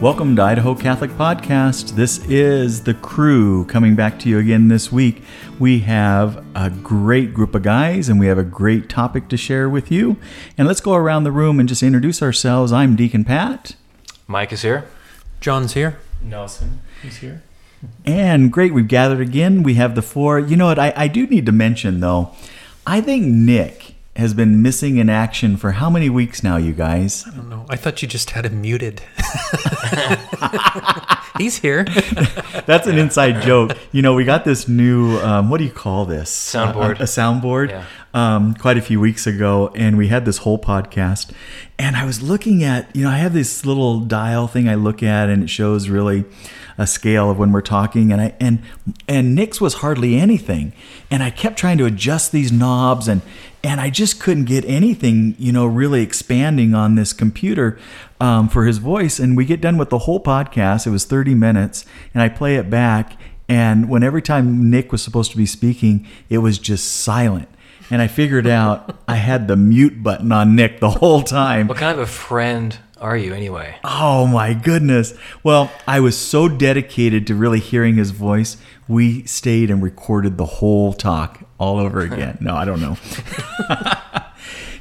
Welcome to Idaho Catholic Podcast. This is the crew coming back to you again this week. We have a great group of guys and we have a great topic to share with you. And let's go around the room and just introduce ourselves. I'm Deacon Pat. Mike is here. John's here. Nelson is here. And great, we've gathered again. We have the four. You know what? I, I do need to mention, though, I think Nick has been missing in action for how many weeks now, you guys? I don't know. I thought you just had him muted. He's here. That's an inside joke. You know, we got this new, um, what do you call this? Soundboard. A, a soundboard Yeah. um, quite a few weeks ago, and we had this whole podcast. And I was looking at, you know, I have this little dial thing I look at, and it shows really a scale of when we're talking. And I and and Nick's was hardly anything, and I kept trying to adjust these knobs, and and I just couldn't get anything, you know, really expanding on this computer um, for his voice. And we get done with the whole podcast. It was 30 minutes, and I play it back. And when every time Nick was supposed to be speaking, it was just silent. And I figured out I had the mute button on Nick the whole time. What kind of a friend are you anyway? Oh my goodness. Well, I was so dedicated to really hearing his voice. We stayed and recorded the whole talk all over again. No, I don't know.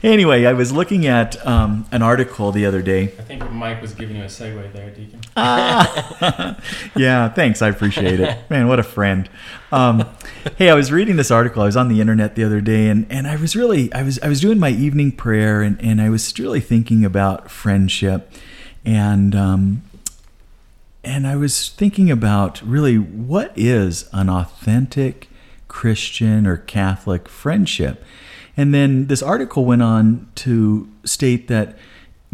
anyway, I was looking at um, an article the other day. I think Mike was giving you a segue there, Deacon. ah, yeah, thanks. I appreciate it. Man, what a friend. Um, hey, I was reading this article. I was on the internet the other day, and, and I was really I was I was doing my evening prayer, and, and I was really thinking about friendship, and um, and I was thinking about really what is an authentic Christian or Catholic friendship, and then this article went on to state that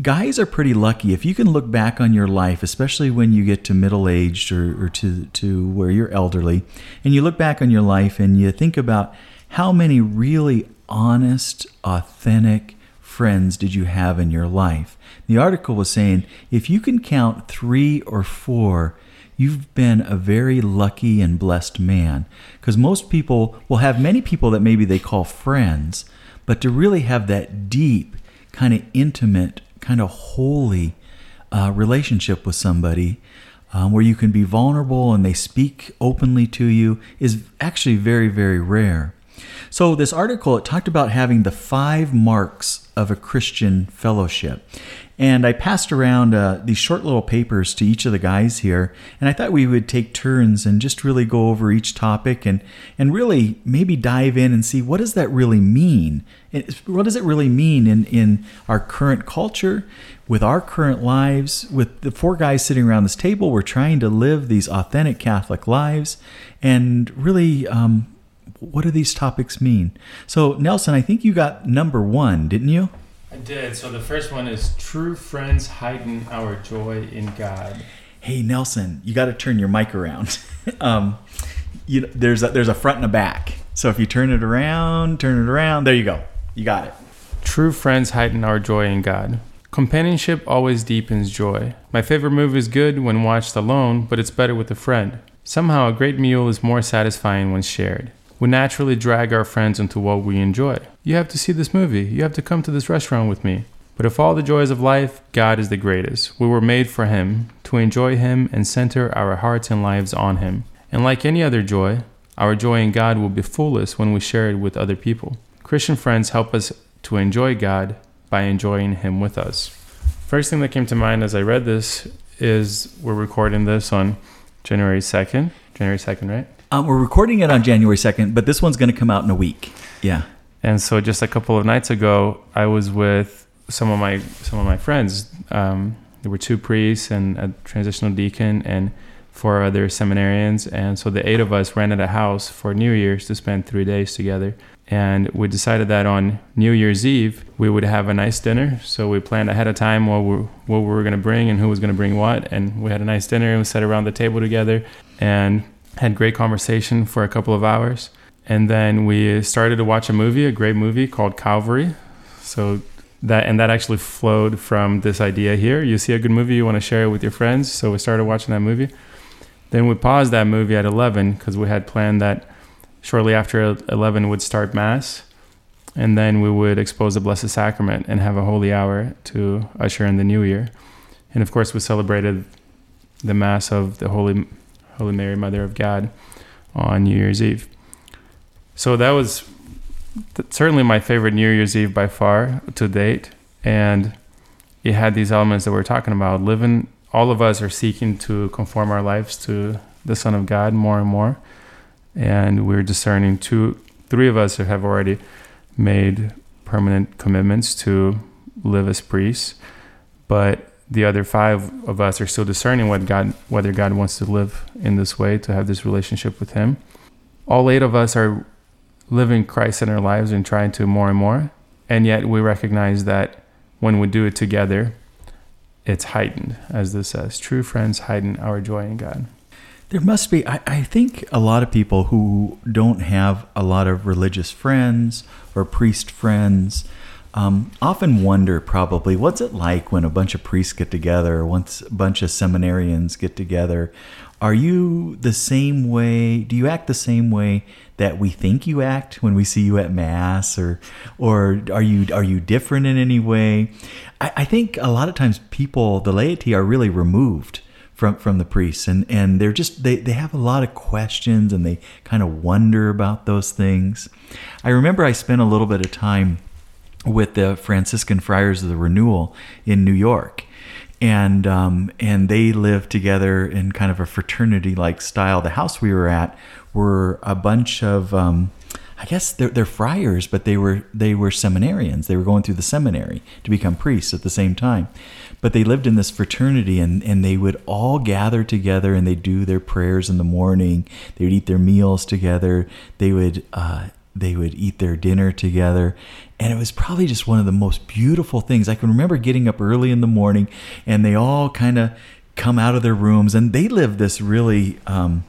guys are pretty lucky. If you can look back on your life especially when you get to middle aged or, or to, to where you're elderly and you look back on your life and you think about how many really honest authentic friends did you have in your life. The article was saying if you can count three or four you've been a very lucky and blessed man. Because most people will have many people that maybe they call friends but to really have that deep kind of intimate kind of holy uh, relationship with somebody um, where you can be vulnerable and they speak openly to you is actually very very rare so this article it talked about having the five marks of a christian fellowship. And i passed around uh, these short little papers to each of the guys here and i thought we would take turns and just really go over each topic and and really maybe dive in and see what does that really mean? What does it really mean in in our current culture with our current lives with the four guys sitting around this table we're trying to live these authentic catholic lives and really um, what do these topics mean so nelson i think you got number one didn't you I did. So the first one is true friends heighten our joy in God. hey nelson you got to turn your mic around um, you there's a, there's a front and a back so if you turn it around turn it around there you go you got it True friends heighten our joy in God. Companionship always deepens joy. My favorite movie is good when watched alone, but it's better with a friend. Somehow, a great meal is more satisfying when shared. We naturally drag our friends into what we enjoy. You have to see this movie. You have to come to this restaurant with me. But of all the joys of life, God is the greatest. We were made for Him, to enjoy Him and center our hearts and lives on Him. And like any other joy, our joy in God will be fullest when we share it with other people. Christian friends help us to enjoy God by enjoying Him with us. First thing that came to mind as I read this is we're recording this on January 2nd. January 2nd, right? Um, we're recording it on january 2nd but this one's going to come out in a week yeah And so just a couple of nights ago, I was with some of my some of my friends. Um, there were two priests and a transitional deacon and four other seminarians. And so the eight of us rented a house for New Year's to spend three days together. And we decided that on New Year's Eve we would have a nice dinner. So we planned ahead of time what we what we were going to bring and who was going to bring what. And we had a nice dinner and we sat around the table together and had great conversation for a couple of hours. And then we started to watch a movie, a great movie called Calvary. So that and that actually flowed from this idea here. You see a good movie, you want to share it with your friends. So we started watching that movie. Then we paused that movie at 11 because we had planned that shortly after 11 would start mass and then we would expose the blessed sacrament and have a holy hour to usher in the new year and of course we celebrated the Mass of the Holy Holy Mary, Mother of God, on New Year's Eve. So that was certainly my favorite New Year's Eve by far to date, and it had these elements that we're talking about. Living, all of us are seeking to conform our lives to the Son of God more and more, and we're discerning. Two, three of us have already made permanent commitments to live as priests, but the other five of us are still discerning what God, whether God wants to live in this way, to have this relationship with Him. All eight of us are living Christ in our lives and trying to more and more, and yet we recognize that when we do it together, it's heightened, as this says. True friends heighten our joy in God. There must be, I, I think, a lot of people who don't have a lot of religious friends or priest friends um, often wonder probably what's it like when a bunch of priests get together once a bunch of seminarians get together? Are you the same way do you act the same way that we think you act when we see you at mass or or are you are you different in any way? I, I think a lot of times people the laity are really removed from from the priests and and they're just they, they have a lot of questions and they kind of wonder about those things. I remember i spent a little bit of time with the Franciscan Friars of the Renewal in New York. And um, and they lived together in kind of a fraternity like style. The house we were at were a bunch of um, I guess they're, they're friars, but they were they were seminarians. They were going through the seminary to become priests at the same time. But they lived in this fraternity, and, and they would all gather together, and they do their prayers in the morning. They would eat their meals together. They would uh, they would eat their dinner together. And it was probably just one of the most beautiful things. I can remember getting up early in the morning and they all kind of come out of their rooms and they live this really um,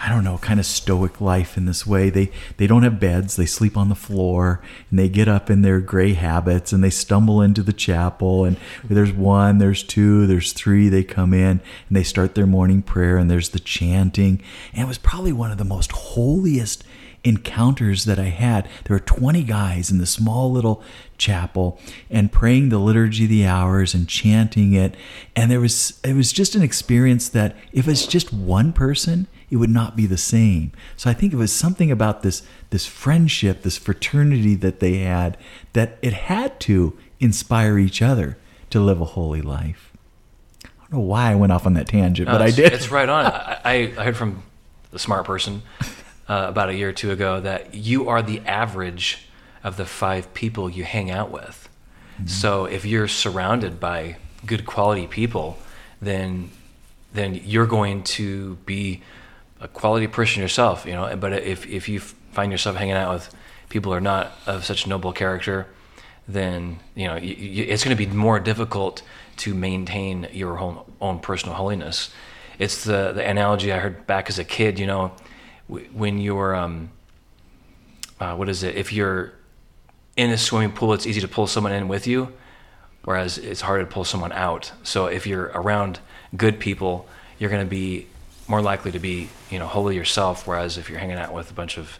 i don't know kind of stoic life in this way. They they don't have beds. They sleep on the floor and they get up in their gray habits and they stumble into the chapel and there's one there's two there's three. They come in and they start their morning prayer and there's the chanting. And it was probably one of the most holiest encounters that I had. There were 20 guys in the small little chapel and praying the liturgy of the hours and chanting it. And there was it was just an experience that if it's just one person, it would not be the same. So I think it was something about this this friendship, this fraternity that they had that it had to inspire each other to live a holy life. I don't know why I went off on that tangent, No, but I did. It's right on. I, I I heard from the smart person uh, about a year or two ago that you are the average of the five people you hang out with. So if you're surrounded by good quality people, then then you're going to be a quality person yourself, you know. But if if you find yourself hanging out with people who are not of such noble character, then you know you, you, it's going to be more difficult to maintain your own, own personal holiness. It's the the analogy I heard back as a kid. You know, when you're um, uh, what is it? If you're in a swimming pool, it's easy to pull someone in with you, whereas it's hard to pull someone out. So if you're around good people, you're going to be more likely to be you know holy yourself. Whereas if you're hanging out with a bunch of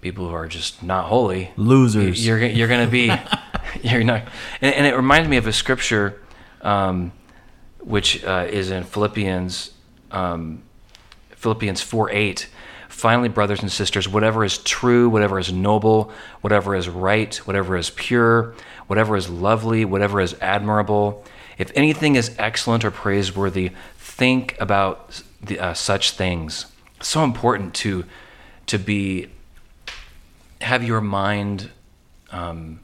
people who are just not holy, Losers. you're you're going to be you're not. And, and it reminds me of a scripture, um, which uh, is in Philippians, um, Philippians four eight. Finally, brothers and sisters, whatever is true, whatever is noble, whatever is right, whatever is pure, whatever is lovely, whatever is admirable, if anything is excellent or praiseworthy, think about the, uh, such things. so important to to be have your mind um,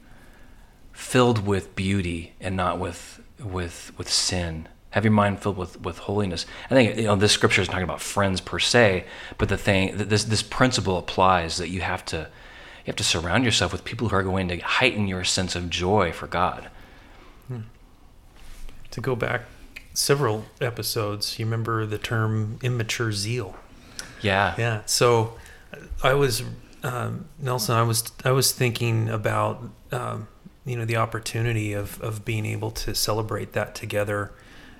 filled with beauty and not with with with sin. Have your mind filled with with holiness. I think you know this scripture is talking about friends per se, but the thing this this principle applies that you have to you have to surround yourself with people who are going to heighten your sense of joy for God. To go back several episodes, you remember the term immature zeal. Yeah. Yeah. So I was um, Nelson. I was I was thinking about um, you know the opportunity of of being able to celebrate that together.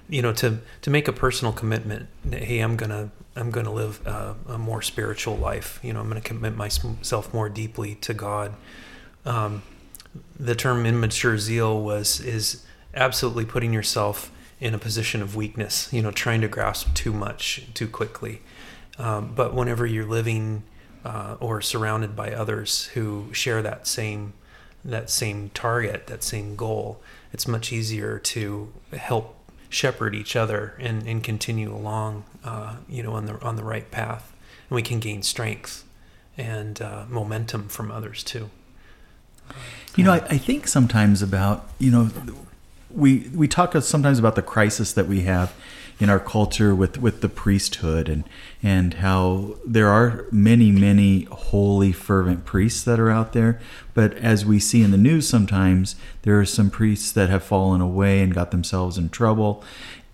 You know, to to make a personal commitment. Hey, I'm gonna I'm gonna live uh, a more spiritual life. You know, I'm gonna commit myself more deeply to God. Um, the term immature zeal was is absolutely putting yourself in a position of weakness, you know, trying to grasp too much too quickly. Um, but whenever you're living uh, or surrounded by others who share that same that same target, that same goal, it's much easier to help shepherd each other and, and continue along, uh, you know, on the on the right path, and we can gain strength and uh, momentum from others too. You know, I, I think sometimes about you know, we we talk sometimes about the crisis that we have in our culture with with the priesthood and and how there are many many holy fervent priests that are out there. But as we see in the news sometimes there are some priests that have fallen away and got themselves in trouble.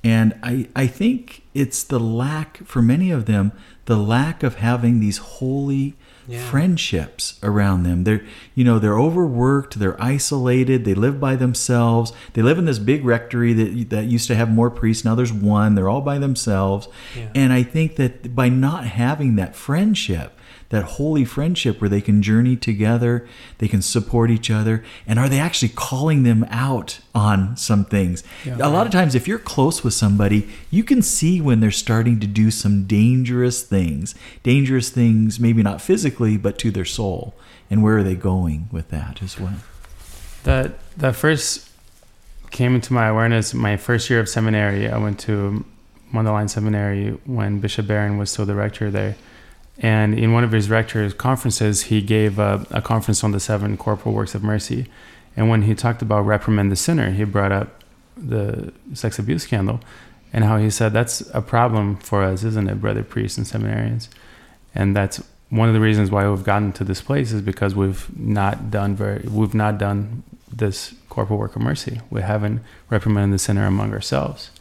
And I, I think it's the lack for many of them the lack of having these holy Yeah. friendships around them. They're you know they're overworked, they're isolated, they live by themselves. They live in this big rectory that that used to have more priests. Now there's one. They're all by themselves. Yeah. And I think that by not having that friendship, that holy friendship where they can journey together, they can support each other, and are they actually calling them out on some things? A lot of times, if you're close with somebody, you can see when they're starting to do some dangerous things. Dangerous things, maybe not physically, but to their soul. And where are they going with that as well? That that first came into my awareness my first year of seminary. I went to Mundelein Seminary when Bishop Barron was still the rector there. And in one of his rector's conferences, he gave a, a conference on the seven corporal works of mercy. And when he talked about reprimand the sinner, he brought up the sex abuse scandal and how he said that's a problem for us, isn't it, brother priests and seminarians? And that's one of the reasons why we've gotten to this place is because we've not done very, we've not done this corporal work of mercy. We haven't reprimanded the sinner among ourselves.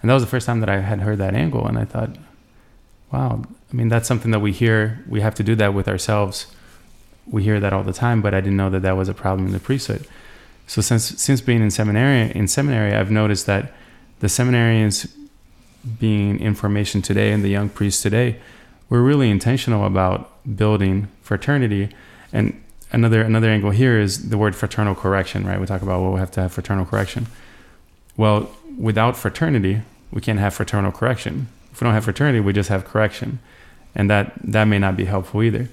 And that was the first time that I had heard that angle. And I thought, wow, I mean, that's something that we hear. We have to do that with ourselves. We hear that all the time, but I didn't know that that was a problem in the priesthood. So since since being in seminary, in seminary, I've noticed that the seminarians being in formation today and the young priests today, we're really intentional about building fraternity. And another another angle here is the word fraternal correction, right? We talk about well, we have to have fraternal correction. Well, without fraternity, we can't have fraternal correction. If we don't have fraternity, we just have correction, and that that may not be helpful either.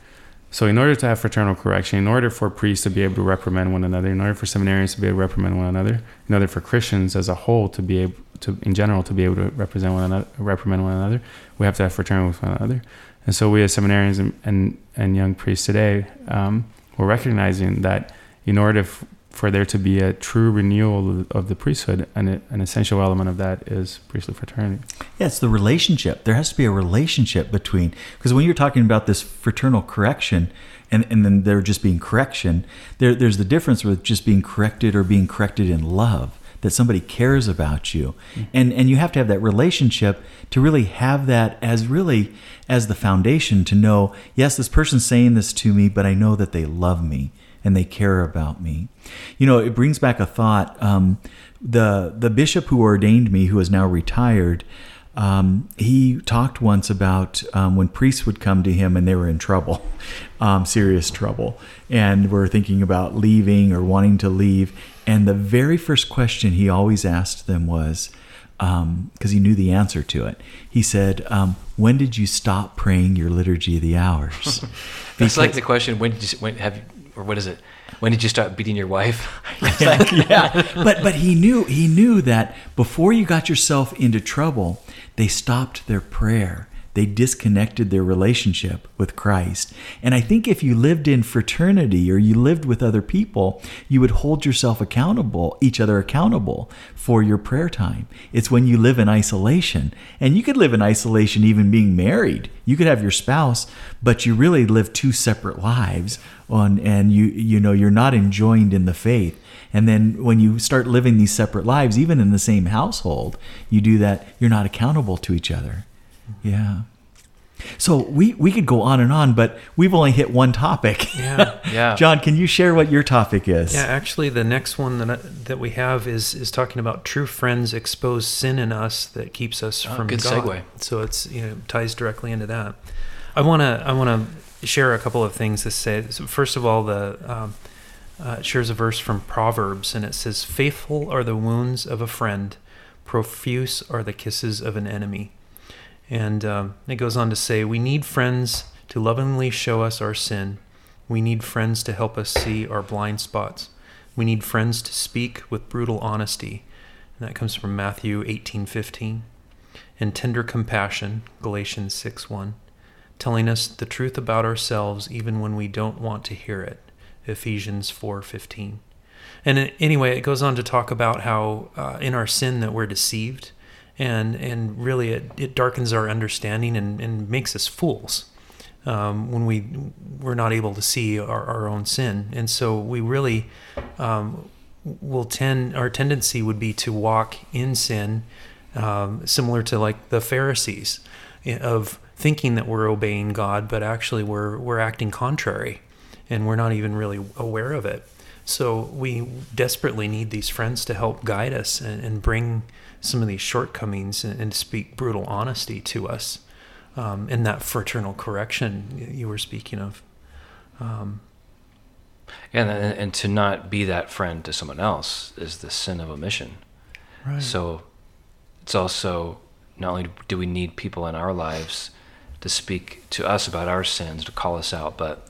So, in order to have fraternal correction, in order for priests to be able to reprimand one another, in order for seminarians to be able to reprimand one another, in order for Christians as a whole to be able to, in general, to be able to represent one another, reprimand one another, we have to have fraternal with one another. And so, we as seminarians and and, and young priests today, um, we're recognizing that in order f- for there to be a true renewal of, the priesthood, and an, an essential element of that is priestly fraternity. Yeah, it's the relationship. There has to be a relationship between because when you're talking about this fraternal correction, and, and then there just being correction, there, there's the difference with just being corrected or being corrected in love. That somebody cares about you, mm-hmm. and and you have to have that relationship to really have that as really as the foundation to know. Yes, this person's saying this to me, but I know that they love me and they care about me. You know, it brings back a thought. Um, the the bishop who ordained me, who is now retired, um, he talked once about um, when priests would come to him and they were in trouble, um, serious trouble, and were thinking about leaving or wanting to leave. And the very first question he always asked them was, because he knew the answer to it, he said, um, "When did you stop praying your liturgy of the hours?" It's like the question: When did you, when have you, or what is it? When did you start beating your wife? yeah, but but he knew he knew that before you got yourself into trouble, they stopped their prayer. They disconnected their relationship with Christ. And I think if you lived in fraternity or you lived with other people, you would hold yourself accountable, each other accountable for your prayer time. It's when you live in isolation. And you could live in isolation even being married. You could have your spouse, but you really live two separate lives on and you you know you're not enjoined in the faith. And then when you start living these separate lives, even in the same household, you do that, you're not accountable to each other. Yeah. So we, we could go on and on, but we've only hit one topic. Yeah. Yeah. John, can you share what your topic is? Yeah, actually, the next one that I, that we have is is talking about true friends expose sin in us that keeps us Oh, from good God. segue. So it's you know ties directly into that. I wanna I wanna share a couple of things to say. So first of all, the um, uh, it shares a verse from Proverbs, and it says, "Faithful are the wounds of a friend, Profuse are the kisses of an enemy. And um, it goes on to say, We need friends to lovingly show us our sin. We need friends to help us see our blind spots. We need friends to speak with brutal honesty. And that comes from Matthew 18:15. And tender compassion, Galatians 6:1, telling us the truth about ourselves even when we don't want to hear it, Ephesians 4:15. And anyway, it goes on to talk about how uh, in our sin that we're deceived, and and really it, it darkens our understanding and, and makes us fools um, when we we're not able to see our, our own sin, and so we really um, will tend our tendency would be to walk in sin, um, similar to like the Pharisees, eh, of thinking that we're obeying God, but actually we're we're acting contrary, and we're not even really aware of it. So we desperately need these friends to help guide us and, and bring some of these shortcomings and, and speak brutal honesty to us um, in that fraternal correction you were speaking of. Um, and, and to not be that friend to someone else is the sin of omission. right. So it's also not only do we need people in our lives to speak to us about our sins, to call us out, but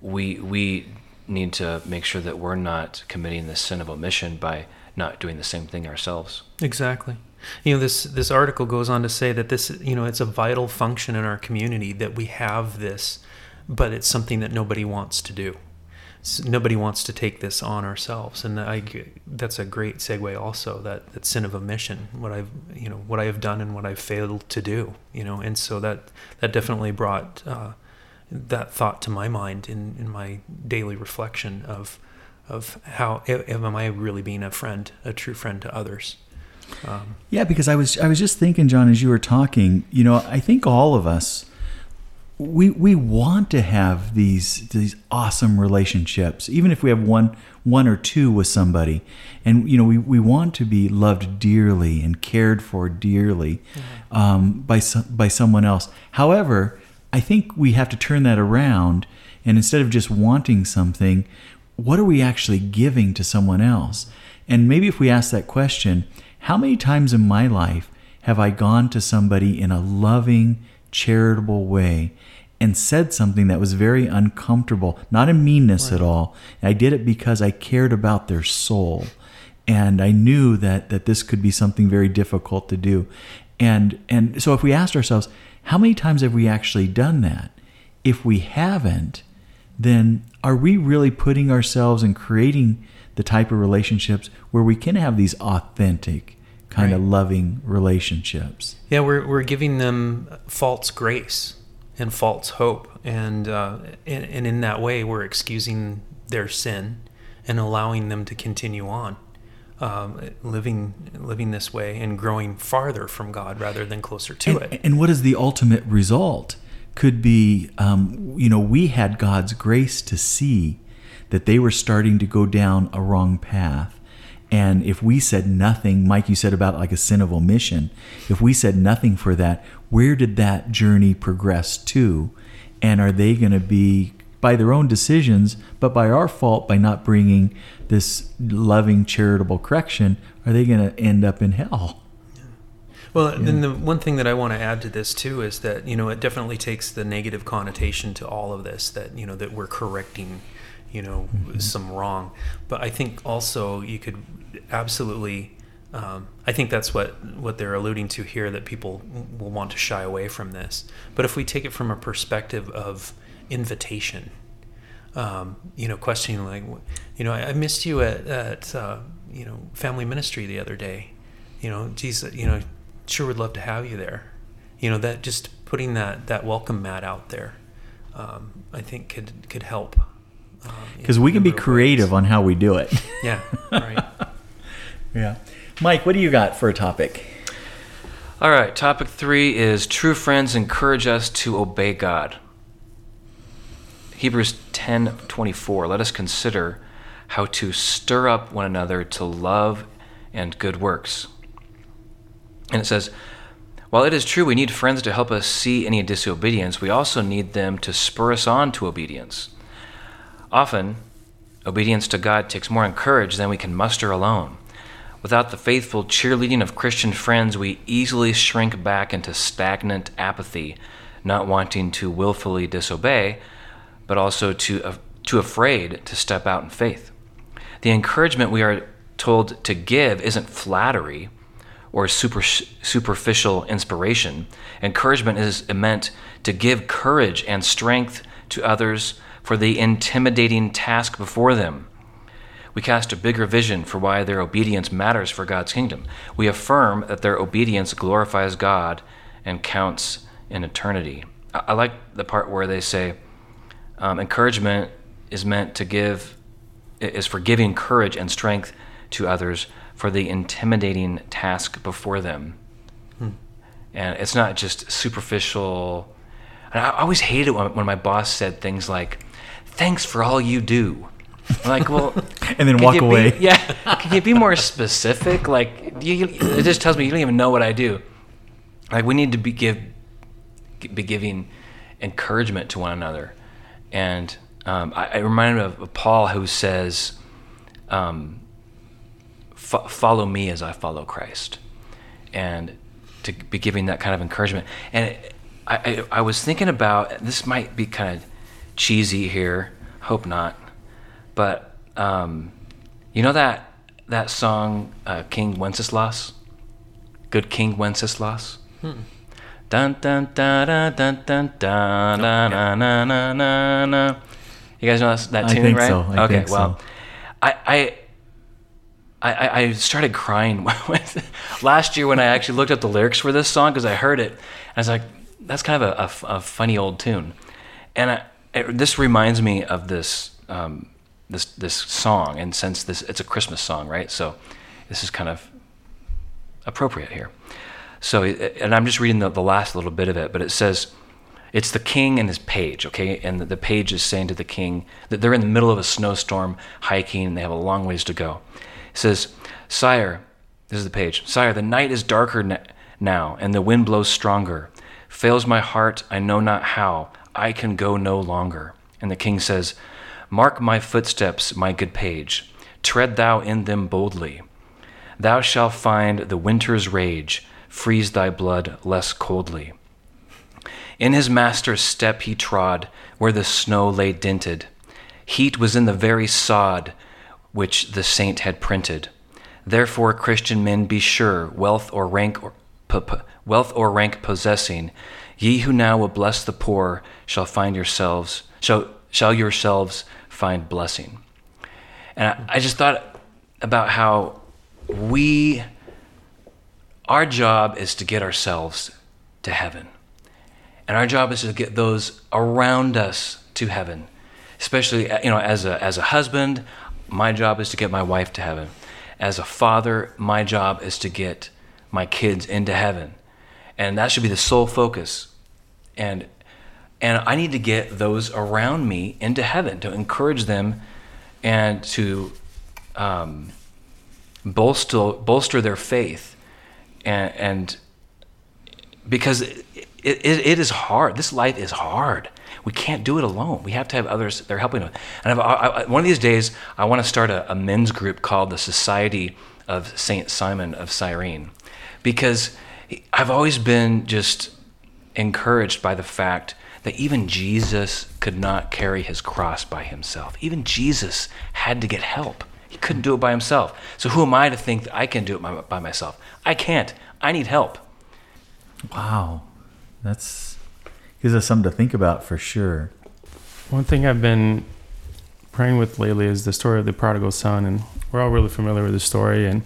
we we need to make sure that we're not committing the sin of omission by not doing the same thing ourselves. Exactly. You know, this this article goes on to say that this, you know, it's a vital function in our community that we have this, but it's something that nobody wants to do. S nobody wants to take this on ourselves, and I, that's a great segue. Also, that that sin of omission, what I've, you know, what I have done and what I've failed to do, you know, and so that that definitely brought uh, that thought to my mind in in my daily reflection of of how am I really being a friend, a true friend to others. Um, yeah, because I was I was just thinking, John, as you were talking, you know, I think all of us we we want to have these these awesome relationships, even if we have one one or two with somebody, and you know, we, we want to be loved dearly and cared for dearly mm-hmm. um, by by someone else. However, I think we have to turn that around, and instead of just wanting something, what are we actually giving to someone else? And maybe if we ask that question, how many times in my life have I gone to somebody in a loving, charitable way and said something that was very uncomfortable, not in meanness right. at all? I did it because I cared about their soul. And I knew that, that this could be something very difficult to do. And, and so if we asked ourselves, how many times have we actually done that? If we haven't, then are we really putting ourselves and creating the type of relationships where we can have these authentic, kind right. of loving relationships. Yeah, we're, we're giving them false grace and false hope. And, uh, and, and in that way, we're excusing their sin and allowing them to continue on. Um, living living this way and growing farther from God rather than closer to and, it. And what is the ultimate result? Could be, um, you know, we had God's grace to see that they were starting to go down a wrong path. And if we said nothing, Mike, you said about like a sin of omission, if we said nothing for that, where did that journey progress to? And are they going to be, by their own decisions, but by our fault, by not bringing this loving, charitable correction, are they going to end up in hell? Well, yeah. then the one thing that I want to add to this too is that you know it definitely takes the negative connotation to all of this that you know that we're correcting you know, mm-hmm. some wrong. But I think also you could absolutely. Um, I think that's what what they're alluding to here that people will want to shy away from this. But if we take it from a perspective of invitation, um, you know, questioning like, you know, I, I missed you at at uh, you know family ministry the other day. You know, geez, you know, sure would love to have you there. You know, that just putting that that welcome mat out there, um, I think could could help because we can be creative ways. on how we do it. Yeah, right. yeah. Mike, what do you got for a topic? All right, topic three is true friends encourage us to obey God. Hebrews 10 24. Let us consider how to stir up one another to love and good works. And it says, while it is true we need friends to help us see any disobedience, we also need them to spur us on to obedience. Often, obedience to God takes more courage than we can muster alone. Without the faithful cheerleading of Christian friends, we easily shrink back into stagnant apathy, not wanting to willfully disobey, but also too, uh, too afraid to step out in faith. The encouragement we are told to give isn't flattery or super, superficial inspiration. Encouragement is meant to give courage and strength to others for the intimidating task before them. We cast a bigger vision for why their obedience matters for God's kingdom. We affirm that their obedience glorifies God and counts in eternity. I, like the part where they say um, encouragement is meant to give, is for giving courage and strength to others for the intimidating task before them. Hmm. And it's not just superficial. And I always hated when, when my boss said things like, thanks for all you do. I'm like, well, and then walk away. Be, yeah, can you be more specific? Like, you, it just tells me you don't even know what I do. Like, we need to be give, be giving encouragement to one another, and um, I, I reminded of, of Paul who says, um, "Follow me as I follow Christ," and to be giving that kind of encouragement. And it, I, I, I was thinking about this might be kind of cheesy here. Hope not. But um, you know that that song uh, King Wenceslas, Good King Wenceslas. Hmm. Dun dun dun dun dun dun dun na na na na na na. You guys know that, that tune, I think right? So. I okay, think well, so. I, I I, I started crying last year when I actually looked up the lyrics for this song because I heard it. I was like, that's kind of a, a, a funny old tune. And I, it, this reminds me of this um, this this song, and since this it's a Christmas song, right? So this is kind of appropriate here. So, and I'm just reading the, the last little bit of it, but it says, it's the king and his page, okay? And the, the page is saying to the king that they're in the middle of a snowstorm hiking and they have a long ways to go. Says, Sire, this is the page, Sire, the night is darker now and the wind blows stronger. Fails my heart, I know not how. I can go no longer. And the king says, Mark my footsteps, my good page. Tread thou in them boldly. Thou shalt find the winter's rage, freeze thy blood less coldly. In his master's step he trod, where the snow lay dinted. Heat was in the very sod which the saint had printed. Therefore, Christian men, be sure, wealth or rank or p- p- wealth or rank possessing, ye who now will bless the poor shall find yourselves shall shall yourselves find blessing. And I, I just thought about how we, our job is to get ourselves to heaven. And our job is to get those around us to heaven. Especially, you know, as a, as a husband, my job is to get my wife to heaven. As a father, my job is to get my kids into heaven. And that should be the sole focus. And and I need to get those around me into heaven to encourage them and to um, bolster bolster their faith and, and because it, it, it is hard. This life is hard. We can't do it alone. We have to have others that are helping us. And I, I, one of these days, I want to start a, a men's group called the Society of Saint Simon of Cyrene, because I've always been just encouraged by the fact that even Jesus could not carry his cross by himself. Even Jesus had to get help. He couldn't do it by himself. So who am I to think that I can do it by myself? I can't. I need help. Wow. That's gives us something to think about for sure. One thing I've been praying with lately is the story of the prodigal son and we're all really familiar with the story and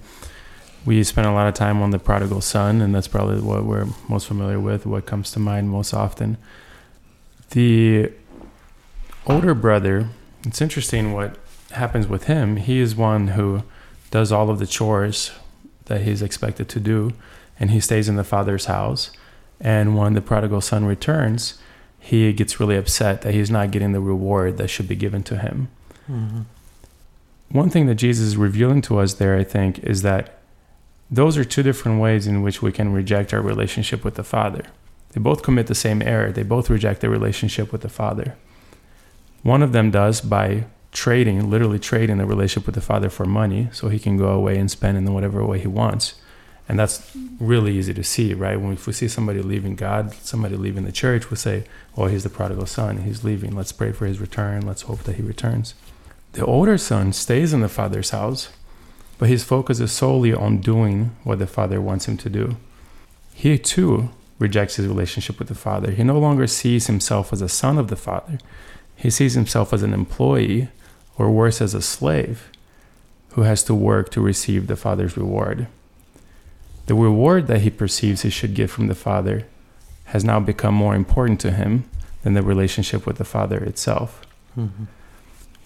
we spend a lot of time on the prodigal son and that's probably what we're most familiar with, what comes to mind most often. The older brother, it's interesting what happens with him. He is one who does all of the chores that he's expected to do, and he stays in the father's house. And when the prodigal son returns, he gets really upset that he's not getting the reward that should be given to him. Mm-hmm. One thing that Jesus is revealing to us there, I think, is that those are two different ways in which we can reject our relationship with the Father. They both commit the same error. They both reject their relationship with the Father. One of them does by trading, literally trading the relationship with the Father for money so he can go away and spend in whatever way he wants. And that's really easy to see, right? When if we see somebody leaving God, somebody leaving the church, we say, well, he's the prodigal son. He's leaving. Let's pray for his return. Let's hope that he returns. The older son stays in the father's house, but his focus is solely on doing what the father wants him to do. He too rejects his relationship with the father. He no longer sees himself as a son of the father. He sees himself as an employee, or worse, as a slave who has to work to receive the father's reward. The reward that he perceives he should get from the Father has now become more important to him than the relationship with the Father itself. Mm-hmm.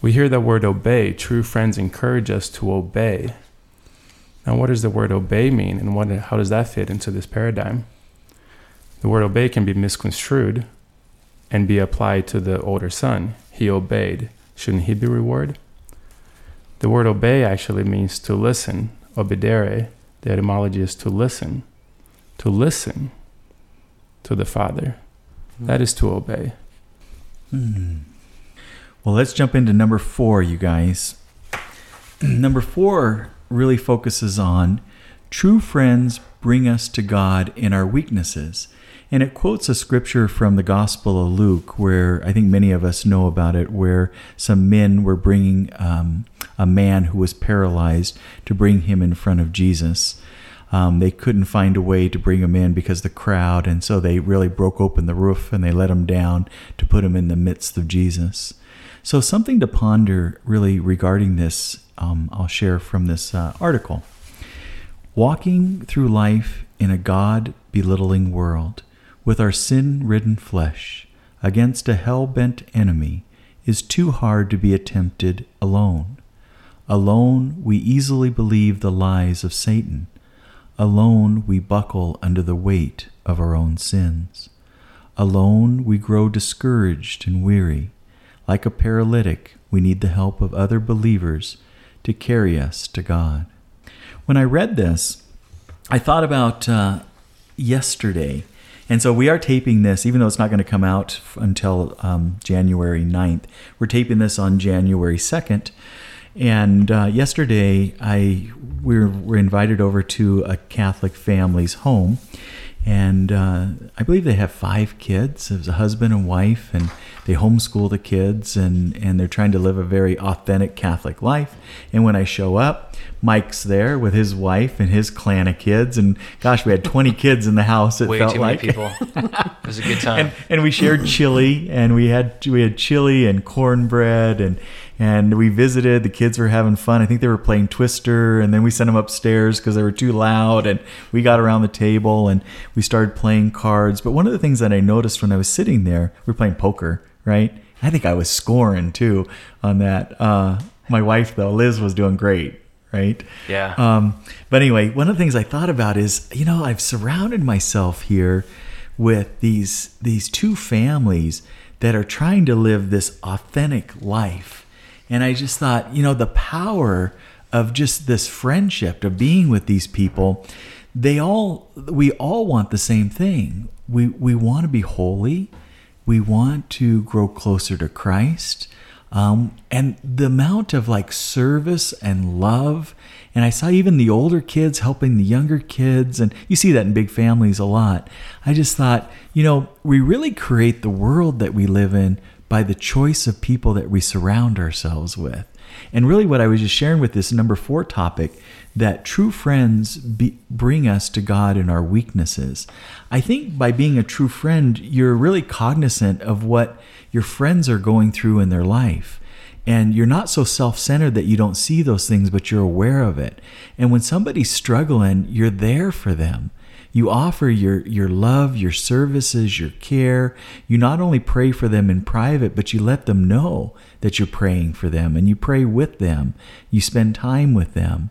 We hear the word obey. True friends encourage us to obey. Now, what does the word obey mean, and what, how does that fit into this paradigm? The word obey can be misconstrued and be applied to the older son. He obeyed. Shouldn't he be rewarded? The word obey actually means to listen, oboedire, the etymology is to listen. To listen to the Father. Mm. That is to obey. Hmm. Well, let's jump into number four, you guys. number four really focuses on true friends bring us to God in our weaknesses. And it quotes a scripture from the Gospel of Luke, where I think many of us know about it, where some men were bringing um, a man who was paralyzed to bring him in front of Jesus. Um, they couldn't find a way to bring him in because the crowd, and so they really broke open the roof and they let him down to put him in the midst of Jesus. So, something to ponder really regarding this, um, I'll share from this uh, article. Walking through life in a God belittling world with our sin ridden flesh against a hell bent enemy is too hard to be attempted alone. Alone, we easily believe the lies of Satan. Alone, we buckle under the weight of our own sins. Alone, we grow discouraged and weary. Like a paralytic, we need the help of other believers to carry us to God. When I read this, I thought about uh, yesterday and so we are taping this, even though it's not going to come out until um, January 9th. We're taping this on January 2nd. And uh, yesterday, I we were, were, invited over to a Catholic family's home, and uh, I believe they have five kids. It was a husband and wife, and they homeschool the kids, and and they're trying to live a very authentic Catholic life. And when I show up, Mike's there with his wife and his clan of kids, and gosh, we had twenty kids in the house. It Way felt too like many people. it was a good time. and, and we shared chili, and we had we had chili and cornbread, and and we visited. The kids were having fun. I think they were playing Twister, and then we sent them upstairs because they were too loud. And we got around the table and we started playing cards. But one of the things that I noticed when I was sitting there, we were playing poker, right? I think I was scoring too on that. Uh, my wife though, Liz, was doing great. Right. Yeah. Um, but anyway, one of the things I thought about is, you know, I've surrounded myself here with these these two families that are trying to live this authentic life and I just thought, you know, the power of just this friendship, of being with these people, they all, we all want the same thing. We, we want to be holy. We want to grow closer to Christ. Um, and the amount of like service and love and i saw even the older kids helping the younger kids and you see that in big families a lot i just thought you know we really create the world that we live in by the choice of people that we surround ourselves with. And really, what I was just sharing with this number four topic that true friends be, bring us to God in our weaknesses. I think by being a true friend, you're really cognizant of what your friends are going through in their life. And you're not so self centered that you don't see those things, but you're aware of it. And when somebody's struggling, you're there for them. You offer your, your love, your services, your care. You not only pray for them in private, but you let them know that you're praying for them and you pray with them. You spend time with them.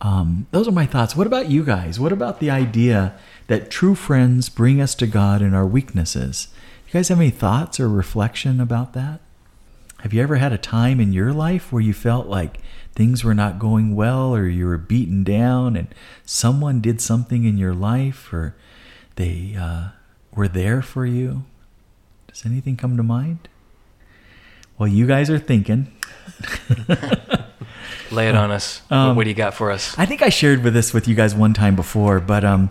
Um, those are my thoughts. What about you guys? What about the idea that true friends bring us to God in our weaknesses? You guys have any thoughts or reflection about that? Have you ever had a time in your life where you felt like things were not going well or you were beaten down and someone did something in your life or they uh, were there for you? Does anything come to mind? Well, you guys are thinking. Lay it on us. Um, what, what do you got for us? I think I shared with this with you guys one time before, but um,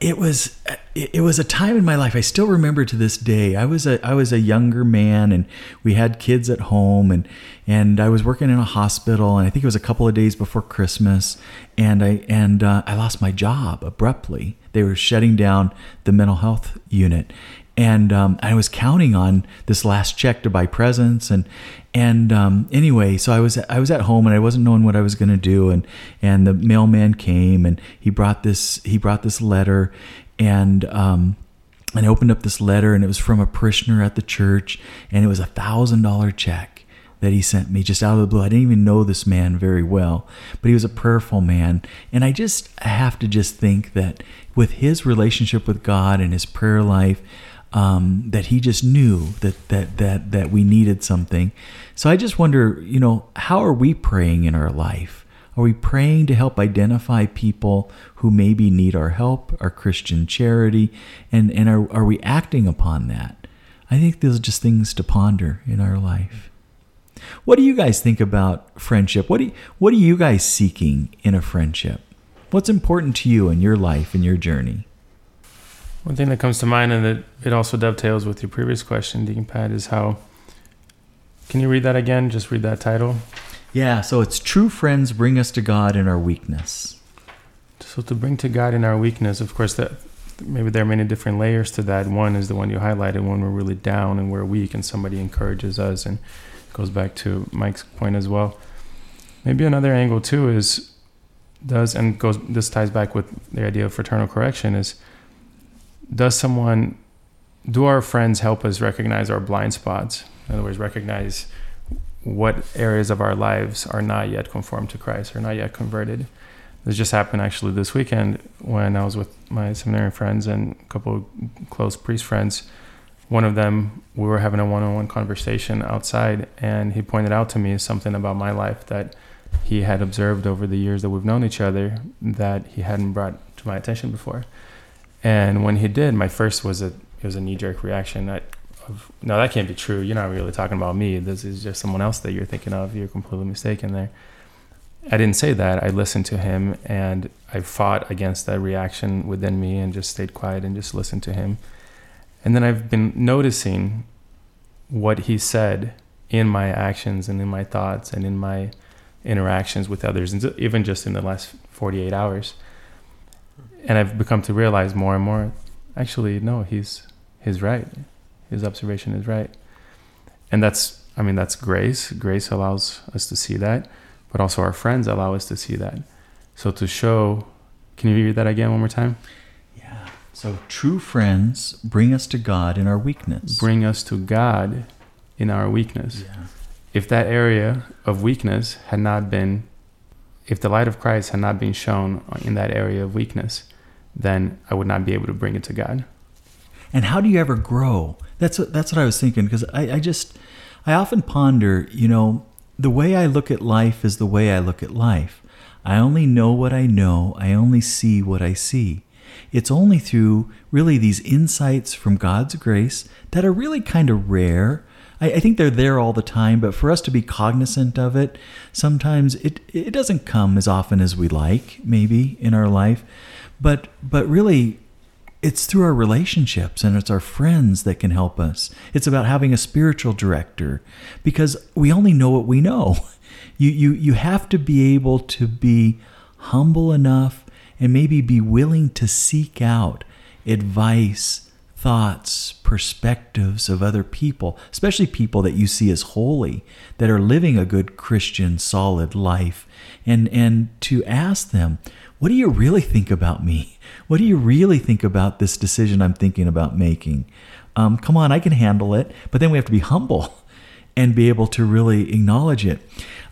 it was it, was a time in my life I still remember to this day. I was a I was a younger man, and we had kids at home, and and I was working in a hospital, and I think it was a couple of days before Christmas, and I and uh, I lost my job abruptly. They were shutting down the mental health unit, and um, I was counting on this last check to buy presents and and um, anyway, so I was I was at home and I wasn't knowing what I was going to do and and the mailman came and he brought this he brought this letter and um, and I opened up this letter and it was from a parishioner at the church and it was a thousand dollar check that he sent me just out of the blue. I didn't even know this man very well, but he was a prayerful man. And I just I have to just think that with his relationship with God and his prayer life, um, that he just knew that that that that we needed something. So I just wonder, you know, how are we praying in our life? Are we praying to help identify people who maybe need our help, our Christian charity, and and are are we acting upon that? I think those are just things to ponder in our life. What do you guys think about friendship? What do you, what are you guys seeking in a friendship? What's important to you in your life and your journey? One thing that comes to mind, and that it also dovetails with your previous question, Deacon Pat, is how. Can you read that again? Just read that title. Yeah, so it's true friends bring us to God in our weakness. So to bring to God in our weakness, of course, that maybe there are many different layers to that. One is the one you highlighted when we're really down and we're weak, and somebody encourages us, and goes back to Mike's point as well. Maybe another angle too is does and goes. This ties back with the idea of fraternal correction is does someone do our friends help us recognize our blind spots? In other words recognize what areas of our lives are not yet conformed to christ or not yet converted. This just happened actually this weekend when i was with my seminary friends and a couple close priest friends. One of them we were having a one-on-one conversation outside and he pointed out to me something about my life that he had observed over the years that we've known each other that he hadn't brought to my attention before and when he did, my first was a it was a knee jerk reaction. Of, no, that can't be true. You're not really talking about me. This is just someone else that you're thinking of. You're completely mistaken there. I didn't say that. I listened to him and I fought against that reaction within me and just stayed quiet and just listened to him. And then I've been noticing what he said in my actions and in my thoughts and in my interactions with others, and even just in the last 48 hours and I've become to realize more and more, actually, no, he's he's right. His observation is right, and that's I mean that's grace. Grace allows us to see that, but also our friends allow us to see that. So to show, can you read that again one more time? Yeah. So true friends bring us to God in our weakness. Bring us to God in our weakness. Yeah. If that area of weakness had not been if the light of Christ had not been shown in that area of weakness, then I would not be able to bring it to God. And how do you ever grow? That's what, that's what I was thinking because I, I just I often ponder, you know, the way I look at life is the way I look at life. I only know what I know. I only see what I see. It's only through really these insights from God's grace that are really kind of rare I, I think they're there all the time, but for us to be cognizant of it, sometimes it it doesn't come as often as we like, maybe in our life. But but really it's through our relationships and it's our friends that can help us. It's about having a spiritual director because we only know what we know. You you you have to be able to be humble enough and maybe be willing to seek out advice thoughts, perspectives of other people, especially people that you see as holy, that are living a good Christian, solid life, and, and to ask them, what do you really think about me? What do you really think about this decision I'm thinking about making? Um, come on, I can handle it. But then we have to be humble and be able to really acknowledge it.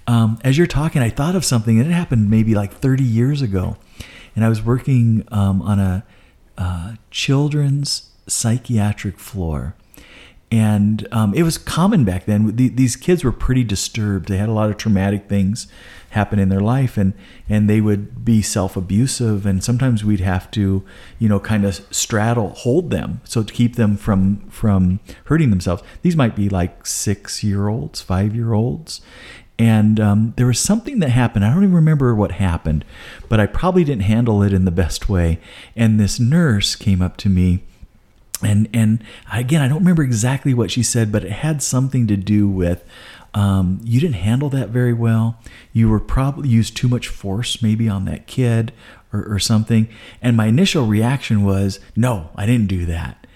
Um, as you're talking, I thought of something, and it happened maybe like 30 years ago. And I was working um, on a uh, children's psychiatric floor. and um, it was common back then. These kids were pretty disturbed. They had a lot of traumatic things happen in their life, and and they would be self abusive, and sometimes we'd have to, you know, kind of straddle, hold them, so to keep them from from hurting themselves. These might be like six year olds, five year olds. And um, there was something that happened. I don't even remember what happened, but I probably didn't handle it in the best way. And this nurse came up to me and and again i don't remember exactly what she said but it had something to do with um, you didn't handle that very well. You were probably used too much force maybe on that kid or, or something. And my initial reaction was no i didn't do that.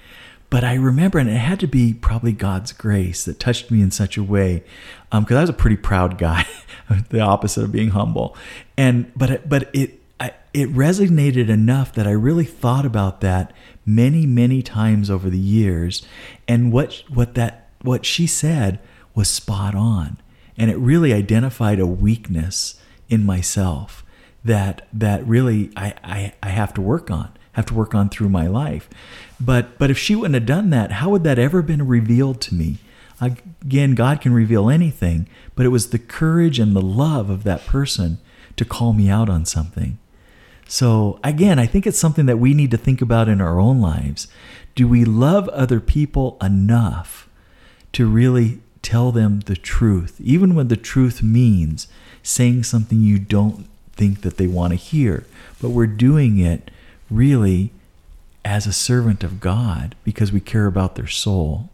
But i remember and it had to be probably god's grace that touched me in such a way because um, i was a pretty proud guy the opposite of being humble. And but but it I, it resonated enough that I really thought about that many, many times over the years. And what what that what she said was spot on. And it really identified a weakness in myself that that really I, I, I have to work on, have to work on through my life. But but if she wouldn't have done that, how would that ever been revealed to me? Again, God can reveal anything, but it was the courage and the love of that person to call me out on something. So, again, I think it's something that we need to think about in our own lives. Do we love other people enough to really tell them the truth, even when the truth means saying something you don't think that they want to hear, but we're doing it really as a servant of God because we care about their soul?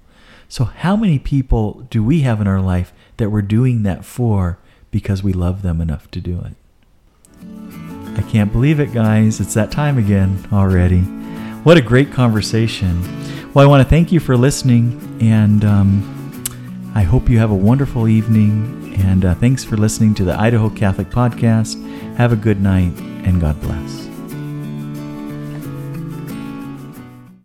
So, how many people do we have in our life that we're doing that for because we love them enough to do it? I can't believe it, guys. It's that time again already. What a great conversation. Well, I want to thank you for listening, and um, I hope you have a wonderful evening. And uh, thanks for listening to the Idaho Catholic Podcast. Have a good night, and God bless.